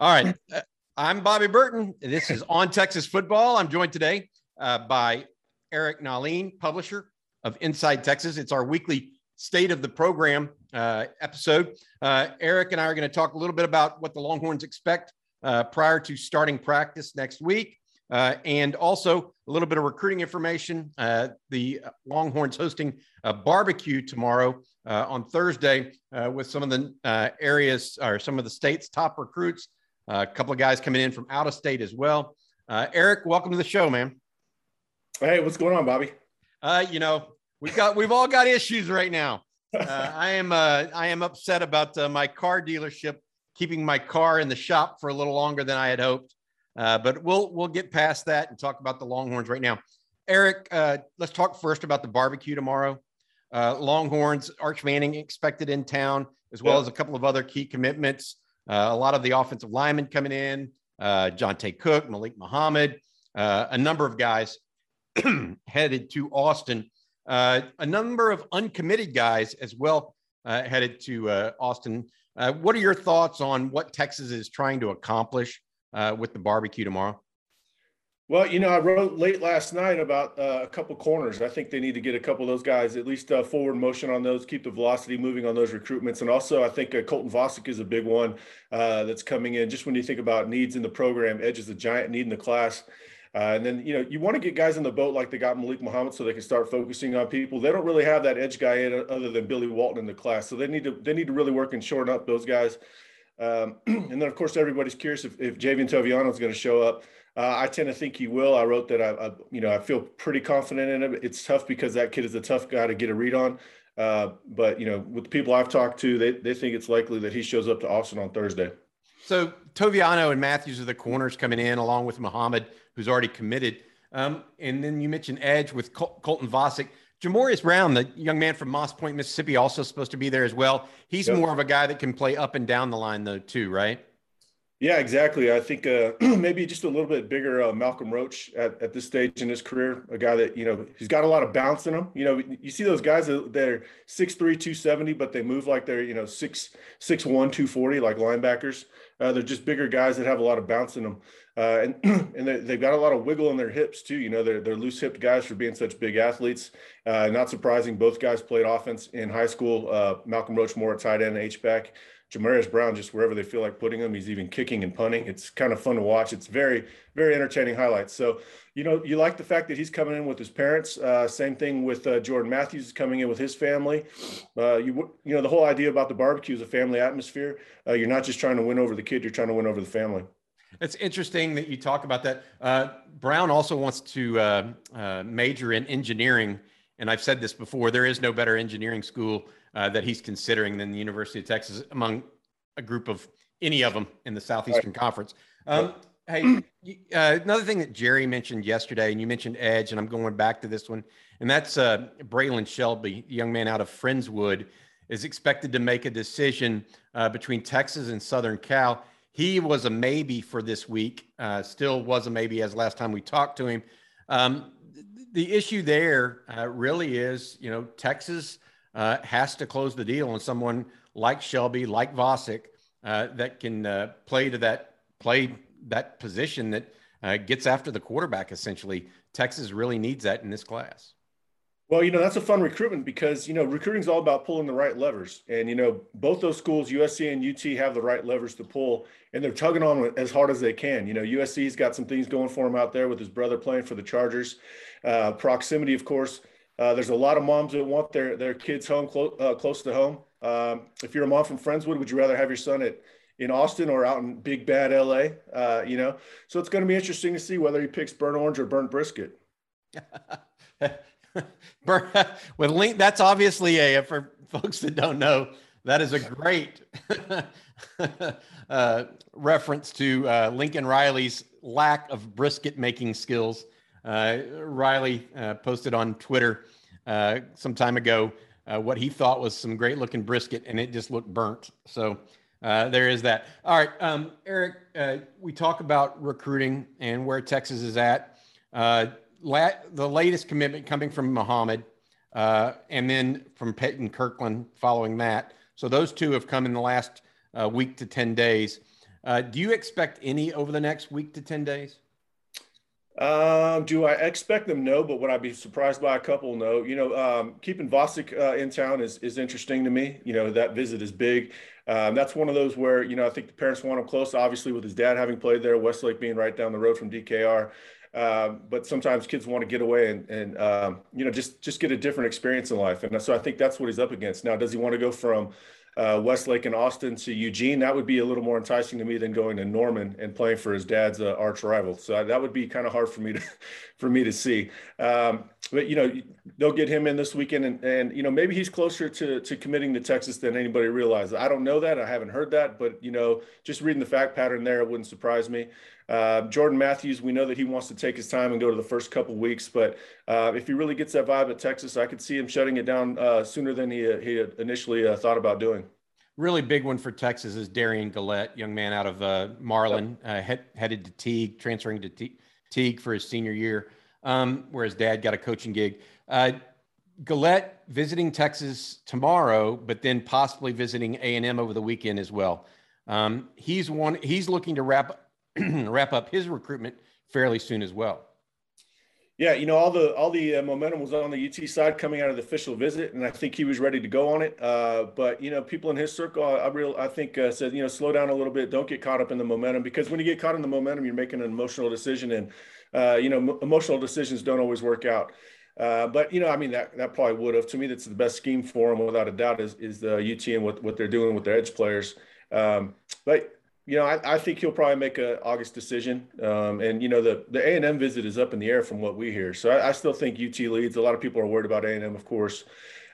All right. Uh, I'm Bobby Burton. This is On Texas Football. I'm joined today uh, by Eric Nahlin, publisher of Inside Texas. It's our weekly state of the program uh, episode. Uh, Eric and I are going to talk a little bit about what the Longhorns expect uh, prior to starting practice next week. Uh, and also a little bit of recruiting information. Uh, the Longhorns hosting a barbecue tomorrow uh, on Thursday with some of the areas or some of the state's top recruits. a couple of guys coming in from out of state as well. Eric, welcome to the show, man. Hey, what's going on, Bobby? you know, we've got we've all got issues right now. Uh, I am uh, I am upset about uh, my car dealership keeping my car in the shop for a little longer than I had hoped. Uh, but we'll we'll get past that and talk about the Longhorns right now. Eric, uh, let's talk first about the barbecue tomorrow. Uh, Longhorns, Arch Manning expected in town, as well yep. as a couple of other key commitments. a lot of the offensive linemen coming in, Johntay Cook, Malik Muhammad, a number of guys headed to Austin. Uh, a number of uncommitted guys as well uh, headed to uh, Austin. Uh, what are your thoughts on what Texas is trying to accomplish uh, with the barbecue tomorrow? Well, you know, I wrote late last night about uh, a couple corners. I think they need to get a couple of those guys at least forward motion on those, keep the velocity moving on those recruitments, and also I think Colton Vasek is a big one that's coming in. Just when you think about needs in the program, Edge is a giant need in the class. Uh, and then, you know, you want to get guys in the boat like they got Malik Muhammad so they can start focusing on people. They don't really have that edge guy in other than Billy Walton in the class. So they need to they need to really work and shorten up those guys. Um, and then, of course, everybody's curious if, if Javien Toviano is going to show up. Uh, I tend to think he will. I wrote that I, I, you know, I feel pretty confident in it. It's tough because that kid is a tough guy to get a read on. Uh, but you know, with the people I've talked to, they they think it's likely that he shows up to Austin on Thursday. So Toviano and Matthews are the corners coming in, along with Muhammad who's already committed. Um, and then you mentioned Edge with Col- Colton Vasek. Jamorius Brown, the young man from Moss Point, Mississippi, also supposed to be there as well. He's yep. more of a guy that can play up and down the line, though, too, right? Yeah, exactly. I think uh, maybe just a little bit bigger uh, Malcolm Roach at, at this stage in his career, a guy that, you know, he's got a lot of bounce in him. You know, you see those guys that they're 6'3, 270, but they move like they're, you know, 6, 6'1, 240, like linebackers. Uh, they're just bigger guys that have a lot of bounce in them. Uh, and and they, have got a lot of wiggle in their hips too. You know, they're, they're loose hipped guys for being such big athletes. Uh, not surprising, both guys played offense in high school. Uh, Malcolm Roach more at tight end, H back. Jamarius Brown, just wherever they feel like putting him, he's even kicking and punting. It's kind of fun to watch. It's very, very entertaining highlights. So, you know, you like the fact that he's coming in with his parents. Uh, same thing with uh, Jordan Matthews coming in with his family. Uh, you, you know, the whole idea about the barbecue is a family atmosphere. Uh, you're not just trying to win over the kid; you're trying to win over the family. It's interesting that you talk about that. Uh, Brown also wants to uh, major in engineering. And I've said this before there is no better engineering school uh, that he's considering than the University of Texas among a group of any of them in the Southeastern right. Conference. Um, hey, uh, another thing that Jerry mentioned yesterday, and you mentioned Edge, and I'm going back to this one, and that's uh, Braylon Shelby, young man out of Friendswood, is expected to make a decision between Texas and Southern Cal he was a maybe for this week. Uh, still was a maybe as last time we talked to him. Um, the issue there uh, really is, you know, Texas uh, has to close the deal on someone like Shelby, like Vasek, uh, that can uh, play to that play that position that uh, gets after the quarterback. Essentially, Texas really needs that in this class. Well, you know, that's a fun recruitment because, you know, recruiting is all about pulling the right levers. And, you know, both those schools, USC and UT, have the right levers to pull, and they're tugging on as hard as they can. You know, USC's got some things going for him out there with his brother playing for the Chargers. Uh, proximity, of course. Uh, there's a lot of moms that want their, their kids home clo- uh, close to home. Um, if you're a mom from Friendswood, would you rather have your son at in Austin or out in big bad LA? Uh, you know, so it's going to be interesting to see whether he picks burnt orange or burnt brisket. with link, that's obviously a for folks that don't know. That is a great uh, reference to uh, Lincoln Riley's lack of brisket making skills. Uh, Riley uh, posted on Twitter uh, some time ago uh, what he thought was some great looking brisket, and it just looked burnt. So there is that. All right, um, Eric, we talk about recruiting and where Texas is at. La- the latest commitment coming from Muhammad, and then from Peyton Kirkland following that. So those two have come in the last uh, week to 10 days. Uh, do you expect any over the next week to 10 days? Um, do I expect them? No, but would I be surprised by a couple? No. You know, um, keeping Vasek uh, in town is is interesting to me. You know, that visit is big. Um, that's one of those where you know I think the parents want him close. Obviously, with his dad having played there, Westlake being right down the road from DKR. Um, but sometimes kids want to get away and, and um, you know just just get a different experience in life, and so I think that's what he's up against. Now, does he want to go from uh, Westlake and Austin to Eugene? That would be a little more enticing to me than going to Norman and playing for his dad's uh, arch rival. So that would be kind of hard for me to for me to see. Um, but you know they'll get him in this weekend, and, and you know maybe he's closer to to committing to Texas than anybody realizes. I don't know that. I haven't heard that, but you know just reading the fact pattern there, it wouldn't surprise me. Uh, Jordan Matthews, we know that he wants to take his time and go to the first couple weeks, but uh, if he really gets that vibe at Texas, I could see him shutting it down uh, sooner than he, he had initially uh, thought about doing. Really big one for Texas is Derion Gullette, young man out of uh, Marlin, yep. head, headed to Teague, transferring to Teague for his senior year, um, where his dad got a coaching gig. Gullette visiting Texas tomorrow, but then possibly visiting A and M over the weekend as well. Um, he's one. He's looking to wrap wrap up his recruitment fairly soon as well. Yeah, you know, all the all the uh, momentum was on the UT side coming out of the official visit, and I think he was ready to go on it. Uh, but you know, people in his circle, I, real I think uh, said, you know, slow down a little bit, don't get caught up in the momentum because when you get caught in the momentum, you're making an emotional decision, and uh, you know, emotional decisions don't always work out. Uh, but you know, I mean, that that probably would have. To me, that's the best scheme for them, without a doubt, is is the UT and what what they're doing with their edge players. Um, but you know, I, I, think he'll probably make a August decision. Um, and you know, the the A and M visit is up in the air from what we hear. So I, I, still think UT leads. A lot of people are worried about A and M, of course,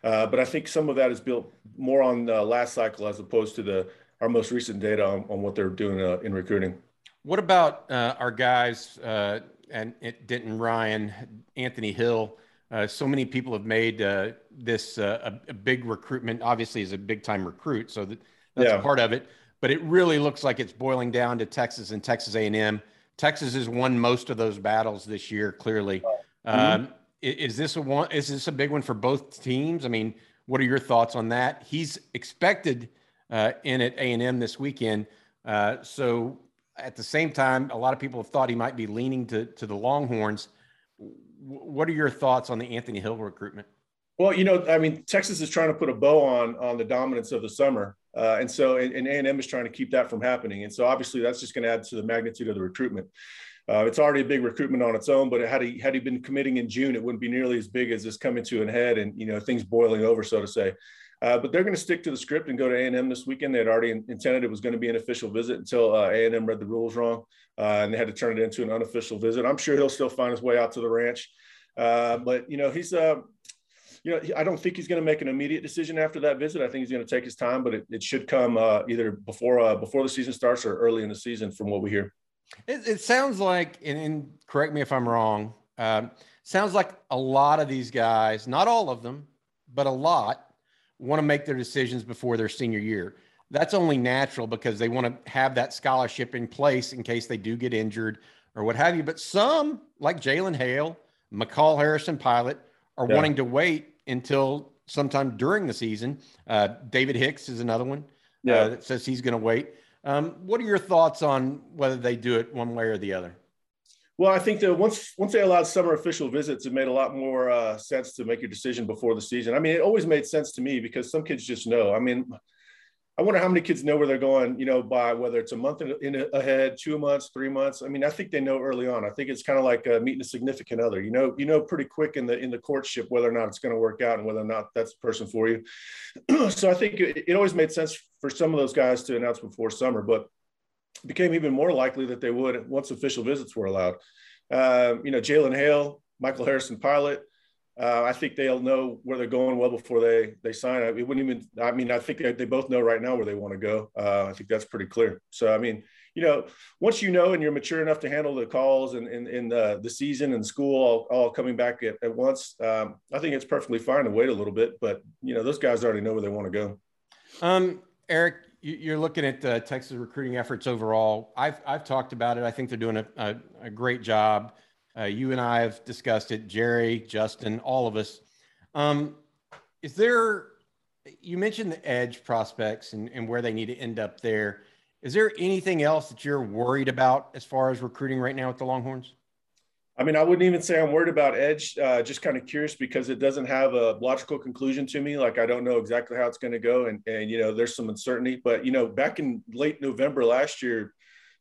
uh, but I think some of that is built more on the last cycle as opposed to the our most recent data on, on what they're doing uh, in recruiting. What about uh, our guys uh, and it, Denton Ryan, Anthony Hill? Uh, so many people have made uh, this a, a, big recruitment. Obviously, is a big time recruit, so that, that's yeah. part of it but it really looks like it's boiling down to Texas and Texas A&M. Texas has won most of those battles this year. Clearly, mm-hmm. um, is this a one? Is this a big one for both teams? I mean, what are your thoughts on that? He's expected uh, in at A&M this weekend. Uh, so at the same time, a lot of people have thought he might be leaning to to the Longhorns. What are your thoughts on the Anthony Hill recruitment? Well, you know, I mean, Texas is trying to put a bow on on the dominance of the summer. Uh, and so, and, A&M is trying to keep that from happening. And so obviously that's just going to add to the magnitude of the recruitment. Uh, it's already a big recruitment on its own, but had he, had he been committing in June, it wouldn't be nearly as big as this coming to an head and, you know, things boiling over, so to say. Uh, but they're going to stick to the script and go to A&M this weekend. They had already intended it was going to be an official visit until uh, A&M read the rules wrong, uh, and they had to turn it into an unofficial visit. I'm sure he'll still find his way out to the ranch. Uh, but, you know, he's you know, I don't think he's going to make an immediate decision after that visit. I think he's going to take his time, but it, it should come uh, either before uh, before the season starts or early in the season, from what we hear. It, it sounds like, and, and, correct me if I'm wrong. Um, sounds like a lot of these guys, not all of them, but a lot, want to make their decisions before their senior year. That's only natural because they want to have that scholarship in place in case they do get injured or what have you. But some, like Jalen Hale, Michael Harrison Pilot, are yeah. wanting to wait until sometime during the season. Uh, David Hicks is another one uh, yeah. uh, that says he's going to wait. Um, what are your thoughts on whether they do it one way or the other? Well, I think that once once they allowed summer official visits, it made a lot more uh, sense to make your decision before the season. I mean, it always made sense to me because some kids just know. I mean, I wonder how many kids know where they're going, you know, by whether it's a month in, in ahead, two months, three months. I mean, I think they know early on. I think it's kind of like uh, meeting a significant other. You know, you know pretty quick in the in the courtship whether or not it's going to work out and whether or not that's the person for you. so I think it, it, always made sense for some of those guys to announce before summer, but became even more likely that they would once official visits were allowed. Uh, you know, Jalen Hale, Michael Harrison Pilot, uh, I think they'll know where they're going well before they they sign. It wouldn't even. I mean, I think they, they both know right now where they want to go. Uh, I think that's pretty clear. So, I mean, you know, once you know and you're mature enough to handle the calls and in, in, the, the season and school all, all coming back at, at once, um, I think it's perfectly fine to wait a little bit. But you know, those guys already know where they want to go. Um, Eric, you're looking at Texas recruiting efforts overall. I've I've talked about it. I think they're doing a, a, a great job. Uh, you and I have discussed it. Jerry, Justin, all of us. Um, is there? You mentioned the edge prospects and, and where they need to end up there. Is there anything else that you're worried about as far as recruiting right now with the Longhorns? I mean, I wouldn't even say I'm worried about edge. Uh, just kind of curious because it doesn't have a logical conclusion to me. Like I don't know exactly how it's going to go, and and you know, there's some uncertainty. But you know, back in late November last year,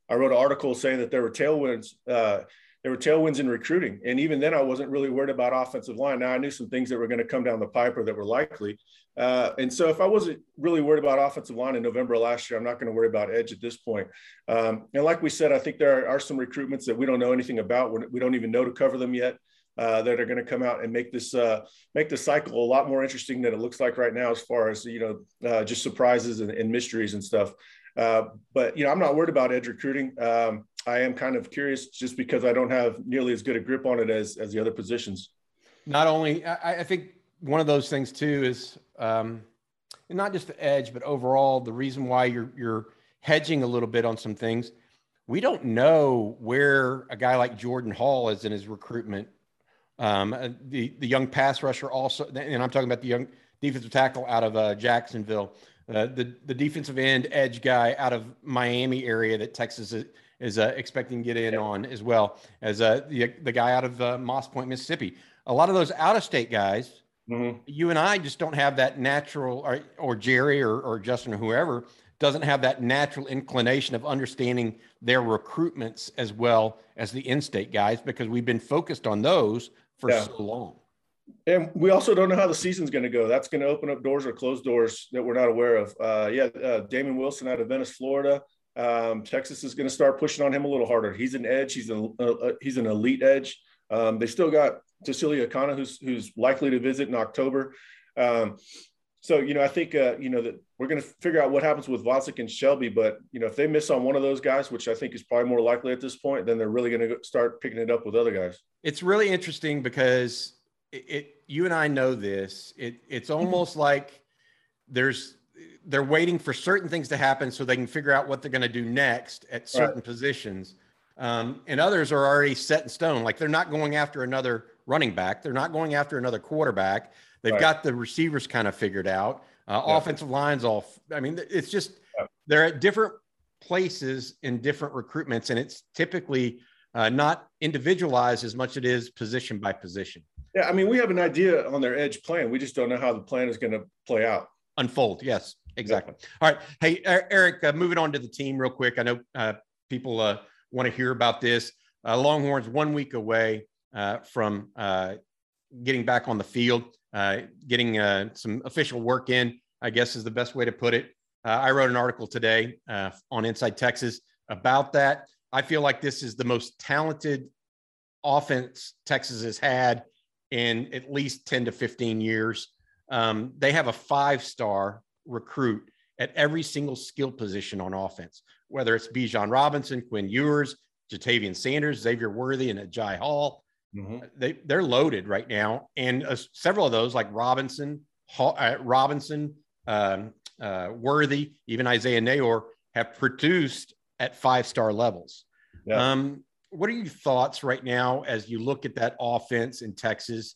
I wrote an article saying that there were tailwinds. Uh, there were tailwinds in recruiting. And even then, I wasn't really worried about offensive line. Now I knew some things that were going to come down the pipe or that were likely. Uh, and so if I wasn't really worried about offensive line in November last year, I'm not going to worry about edge at this point. Um, and like we said, I think there are, some recruitments that we don't know anything about. We don't even know to cover them yet. Uh, that are going to come out and make this uh, make the cycle a lot more interesting than it looks like right now, as far as you know, uh, just surprises and, and, mysteries and stuff. Uh, but you know, I'm not worried about edge recruiting. Um, I am kind of curious just because I don't have nearly as good a grip on it as as the other positions. Not only, I, I think one of those things too is um, not just the edge, but overall the reason why you're you're hedging a little bit on some things. We don't know where a guy like Jordan Hall is in his recruitment. Um, uh, the the young pass rusher also, and I'm talking about the young defensive tackle out of uh, Jacksonville, uh, the the defensive end edge guy out of Miami area that Texas is uh, expecting to get in on as well as uh, the, the guy out of uh, Moss Point, Mississippi. A lot of those out of state guys, mm-hmm. you and I just don't have that natural, or, or Jerry or, or Justin or whoever doesn't have that natural inclination of understanding their recruitments as well as the in-state guys because we've been focused on those for yeah. so long. And we also don't know how the season's going to go. That's going to open up doors or close doors that we're not aware of. Uh, yeah, uh, Damon Wilson out of Venice, Florida. Um, Texas is going to start pushing on him a little harder. He's an edge. He's an uh, uh, he's an elite edge. Um, they still got Cecilia Akana, who's who's likely to visit in October. Um, so you know, I think uh, you know that we're going to figure out what happens with Vasek and Shelby. But you know, if they miss on one of those guys, which I think is probably more likely at this point, then they're really going to start picking it up with other guys. It's really interesting because it, it you and I know this. It it's almost like there's they're waiting for certain things to happen so they can figure out what they're going to do next at certain right. positions. Um, and others are already set in stone. Like they're not going after another running back. They're not going after another quarterback. They've right. got the receivers kind of figured out. Uh, yeah. Offensive lines off. I mean, it's just yeah. they're at different places in different recruitments, and it's typically uh, not individualized as much as it is position by position. Yeah, I mean, we have an idea on their edge plan. We just don't know how the plan is going to play out. Unfold. Yes. Exactly. All right. Hey, Eric, uh, moving on to the team real quick. I know uh, people uh, want to hear about this. Uh, Longhorns one week away uh, from uh, getting back on the field, getting some official work in, I guess is the best way to put it. I wrote an article today on Inside Texas about that. I feel like this is the most talented offense Texas has had in at least 10 to 15 years. Um, they have a five star recruit at every single skill position on offense, whether it's Bijan Robinson, Quinn Ewers, Ja'Tavion Sanders, Xavier Worthy, and Agiye Hall. Mm-hmm. They they're loaded right now, and uh, several of those like Robinson, Hall, uh, Robinson, um, uh, Worthy, even Isaiah Neyor have produced at five star levels. Yeah. Um, what are your thoughts right now as you look at that offense in Texas?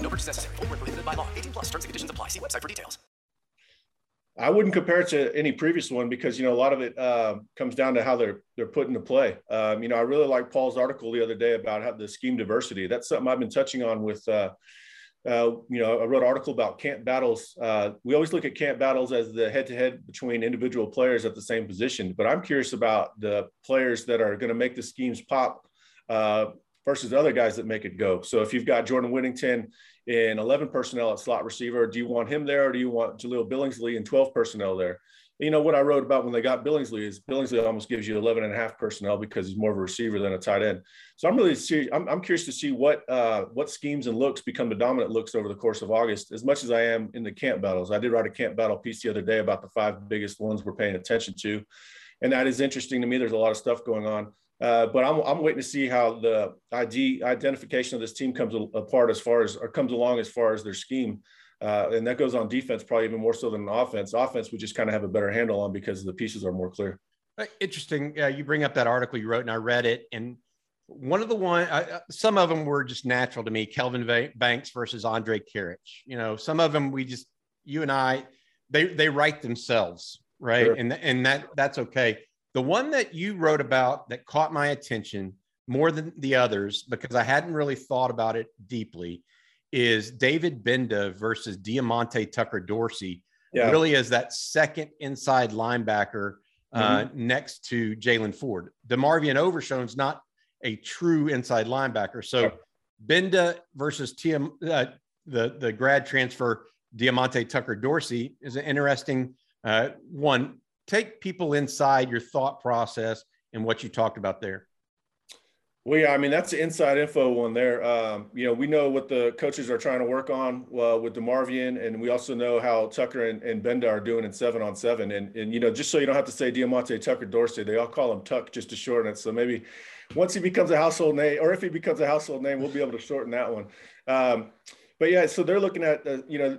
No purchase necessary. Full prohibited by law. 18 plus terms and conditions apply. See website for details. I wouldn't compare it to any previous one because you know a lot of it uh, comes down to how they're they're put into play. Um, you know, I really like Paul's article the other day about how the scheme diversity. That's something I've been touching on with uh, uh, you know, I wrote an article about camp battles. Uh, we always look at camp battles as the head-to-head between individual players at the same position, but I'm curious about the players that are going to make the schemes pop uh, versus the other guys that make it go. So if you've got Jordan Whittington in 11 personnel at slot receiver, do you want him there, or do you want Jahleel Billingsley in 12 personnel there? you know what I wrote about when they got Billingsley is Billingsley almost gives you 11 and a half personnel because he's more of a receiver than a tight end. So I'm really see, I'm, I'm curious to see what uh, what schemes and looks become the dominant looks over the course of August. As much as I am in the camp battles, I did write a camp battle piece the other day about the five biggest ones we're paying attention to, and that is interesting to me. There's a lot of stuff going on. Uh, but I'm, I'm waiting to see how the ID identification of this team comes apart as far as or comes along as far as their scheme. Uh, and that goes on defense probably even more so than offense. Offense, we just kind of have a better handle on because the pieces are more clear. Uh, interesting. Uh, you bring up that article you wrote, and I read it. And one of the one, uh, some of them were just natural to me. Kelvin Banks versus Andre Karic. You know, some of them we just, you and I, they they write themselves, right? Sure. And and that that's okay. The one that you wrote about that caught my attention more than the others because I hadn't really thought about it deeply is David Gbenda versus Diamante Tucker Dorsey, yeah. really as that second inside linebacker uh, mm-hmm. next to Jaylan Ford. DeMarvion Overshown's not a true inside linebacker. So Gbenda versus TM, uh, the, the grad transfer Diamante Tucker Dorsey is an interesting uh, one. Take people inside your thought process and what you talked about there. Well, yeah, I mean that's the inside info one there. Um, you know, we know what the coaches are trying to work on uh, with Demarvion, and we also know how Tucker and, and Gbenda are doing in seven on seven. And and you know, just so you don't have to say Diamante Tucker Dorsey, they all call him Tuck just to shorten it. So maybe once he becomes a household name, or if he becomes a household name, we'll be able to shorten that one. Um, but yeah, so they're looking at uh, you know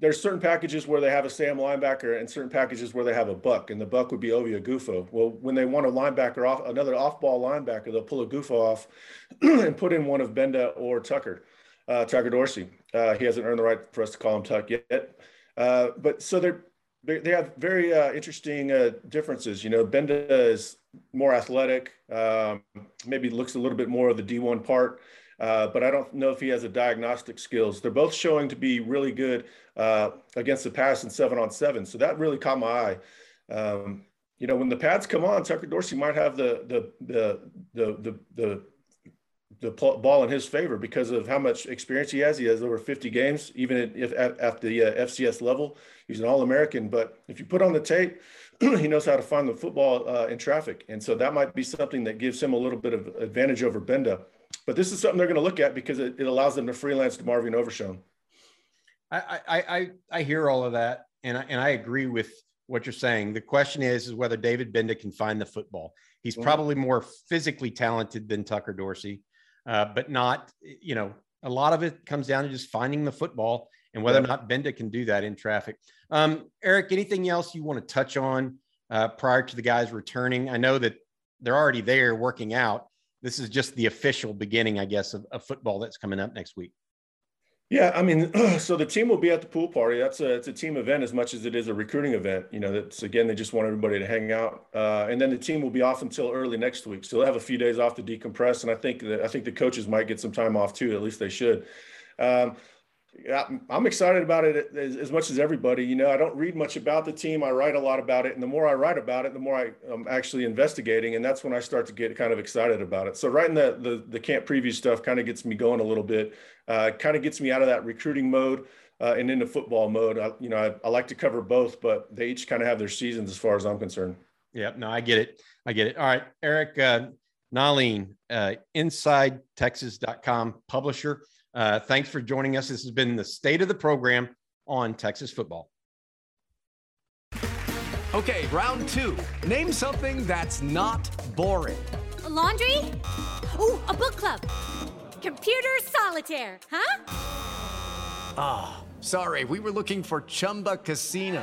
there's certain packages where they have a Sam linebacker and certain packages where they have a buck, and the buck would be Ovie Oghoufo. Well, when they want a linebacker off another off-ball linebacker, they'll pull Oghoufo off and put in one of Gbenda or Tucker, uh, Tucker Dorsey. Uh, he hasn't earned the right for us to call him Tuck yet, uh, but so they're they have very uh, interesting uh, differences. You know, Gbenda is more athletic, um, maybe looks a little bit more of the D1 part. Uh, but I don't know if he has a diagnostic skills. They're both showing to be really good uh, against the pass and seven on seven. So that really caught my eye. Um, you know, when the pads come on, Tucker Dorsey might have the the the the the, the the ball in his favor because of how much experience he has. He has over 50 games, even if at, at the uh, FCS level. He's an All-American. But if you put on the tape, he knows how to find the football uh, in traffic, and so that might be something that gives him a little bit of advantage over Gbenda. But this is something they're going to look at because it, it allows them to freelance to Marvin Overshown. I, I, I, I hear all of that, and I, and I agree with what you're saying. The question is, is whether David Gbenda can find the football. He's mm-hmm. probably more physically talented than Tucker Dorsey, uh, but not, you know, a lot of it comes down to just finding the football and whether or not Gbenda can do that in traffic. Um, Eric, anything else you want to touch on uh, prior to the guys returning? I know that they're already there working out. This is just the official beginning, I guess, of, of football that's coming up next week. Yeah, I mean, so the team will be at the pool party. That's a it's a team event as much as it is a recruiting event. You know, that's again they just want everybody to hang out, uh, and then the team will be off until early next week. So they'll have a few days off to decompress, and I think that I think the coaches might get some time off too. At least they should. Um, I'm excited about it as, as, much as everybody. You know, I don't read much about the team. I write a lot about it, and the more I write about it, the more I, am actually investigating, and that's when I start to get kind of excited about it. So writing the the, the camp preview stuff kind of gets me going a little bit. Uh, kind of gets me out of that recruiting mode uh, and into football mode. I, you know, I, I like to cover both, but they each kind of have their seasons as far as I'm concerned. Yep. No, I get it. I get it. All right, Eric uh, Nahlin, uh, InsideTexas.com publisher. Uh, thanks for joining us. This has been the state of the program on Texas football. Okay, round two. Name something that's not boring. A laundry? Ooh, a book club. Computer solitaire, huh? Ah, oh, sorry. We were looking for Chumba Casino.